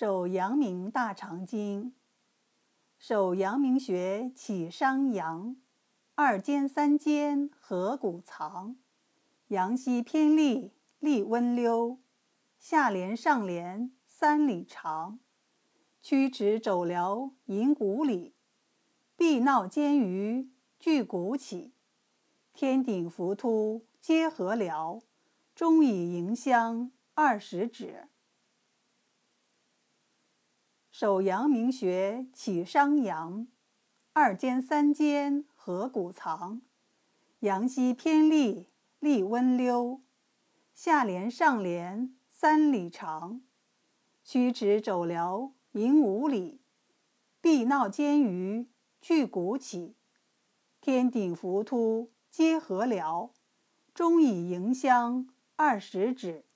手阳明大肠经，手阳明穴起商阳，二间三间合谷藏，阳溪偏利，利温溜，下连上连三里长，曲池肘髎引骨里，臂梢肩盂距骨起，天顶浮突皆合髎，中以迎香二十指。手阳明穴起商阳，二间三间合谷藏，阳溪偏利，利温溜，下连上连三里长，曲池肘髎引五里，臂梢肩盂距骨起，天顶浮突接合髎，中以迎香二十指。